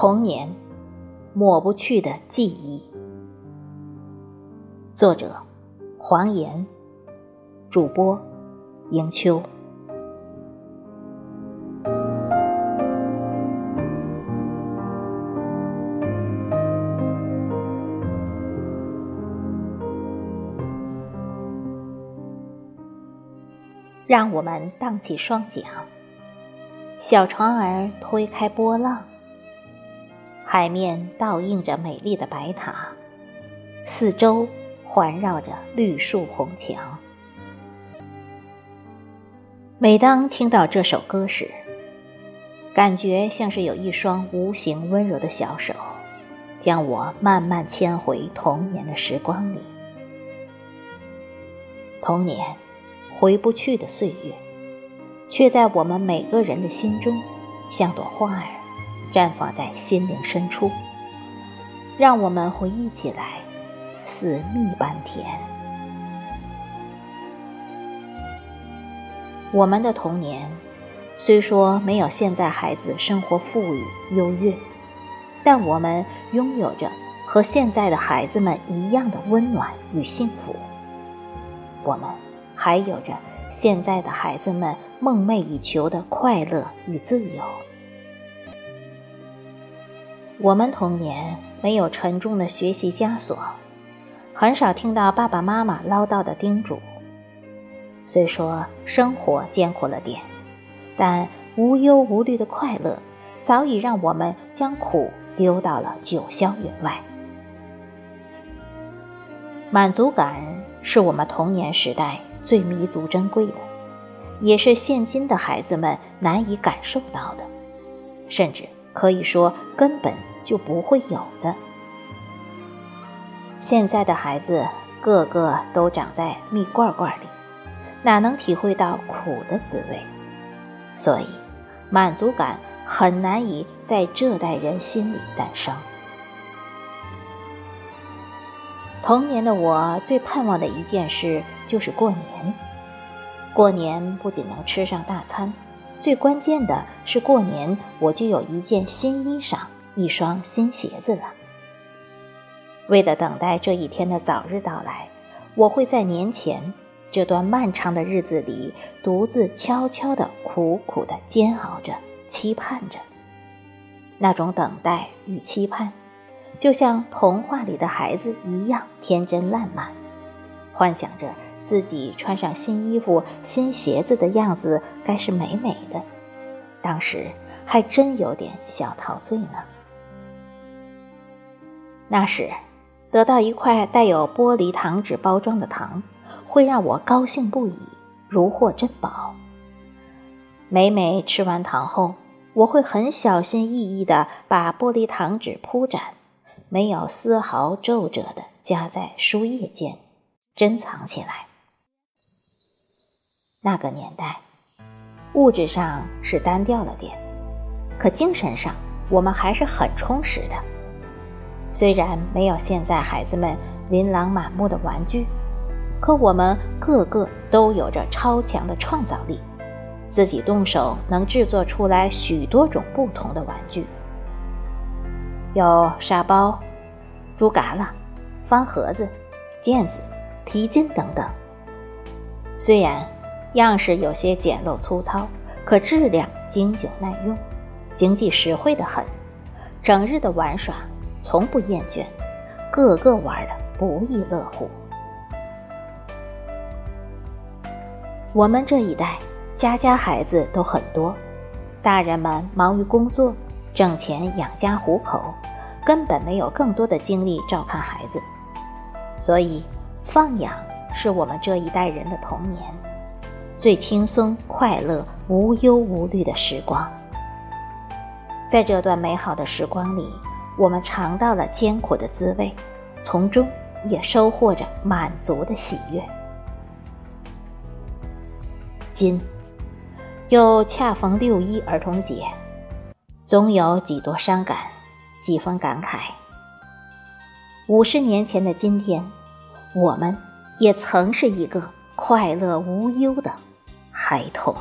童年，抹不去的记忆。作者：黄岩，主播：迎秋。让我们荡起双桨，小船儿推开波浪。海面倒映着美丽的白塔，四周环绕着绿树红墙。每当听到这首歌时，感觉像是有一双无形温柔的小手，将我慢慢牵回童年的时光里。童年。回不去的岁月，却在我们每个人的心中，像朵花儿，绽放在心灵深处，让我们回忆起来，似蜜般甜。我们的童年，虽说没有现在孩子生活富裕优越，但我们拥有着和现在的孩子们一样的温暖与幸福。我们。还有着现在的孩子们梦寐以求的快乐与自由。我们童年没有沉重的学习枷锁，很少听到爸爸妈妈唠叨的叮嘱。虽说生活艰苦了点，但无忧无虑的快乐早已让我们将苦丢到了九霄云外。满足感是我们童年时代。最弥足珍贵的，也是现今的孩子们难以感受到的，甚至可以说根本就不会有的。现在的孩子个个都长在蜜罐罐里，哪能体会到苦的滋味？所以，满足感很难以在这代人心里诞生。童年的我最盼望的一件事就是过年。过年不仅能吃上大餐，最关键的是过年我就有一件新衣裳、一双新鞋子了。为了等待这一天的早日到来，我会在年前这段漫长的日子里，独自悄悄地、苦苦地煎熬着、期盼着。那种等待与期盼。就像童话里的孩子一样天真烂漫，幻想着自己穿上新衣服、新鞋子的样子该是美美的。当时还真有点小陶醉呢。那时，得到一块带有玻璃糖纸包装的糖，会让我高兴不已，如获珍宝。每每吃完糖后，我会很小心翼翼地把玻璃糖纸铺展。没有丝毫皱褶的夹在书页间，珍藏起来。那个年代，物质上是单调了点，可精神上我们还是很充实的。虽然没有现在孩子们琳琅满目的玩具，可我们个个都有着超强的创造力，自己动手能制作出来许多种不同的玩具。有沙包、竹嘎啦、方盒子、毽子、皮筋等等。虽然样式有些简陋粗糙，可质量经久耐用，经济实惠的很。整日的玩耍，从不厌倦，个个玩的不亦乐乎。我们这一代，家家孩子都很多，大人们忙于工作。挣钱养家糊口，根本没有更多的精力照看孩子，所以放养是我们这一代人的童年，最轻松、快乐、无忧无虑的时光。在这段美好的时光里，我们尝到了艰苦的滋味，从中也收获着满足的喜悦。今又恰逢六一儿童节。总有几多伤感，几分感慨。五十年前的今天，我们也曾是一个快乐无忧的孩童。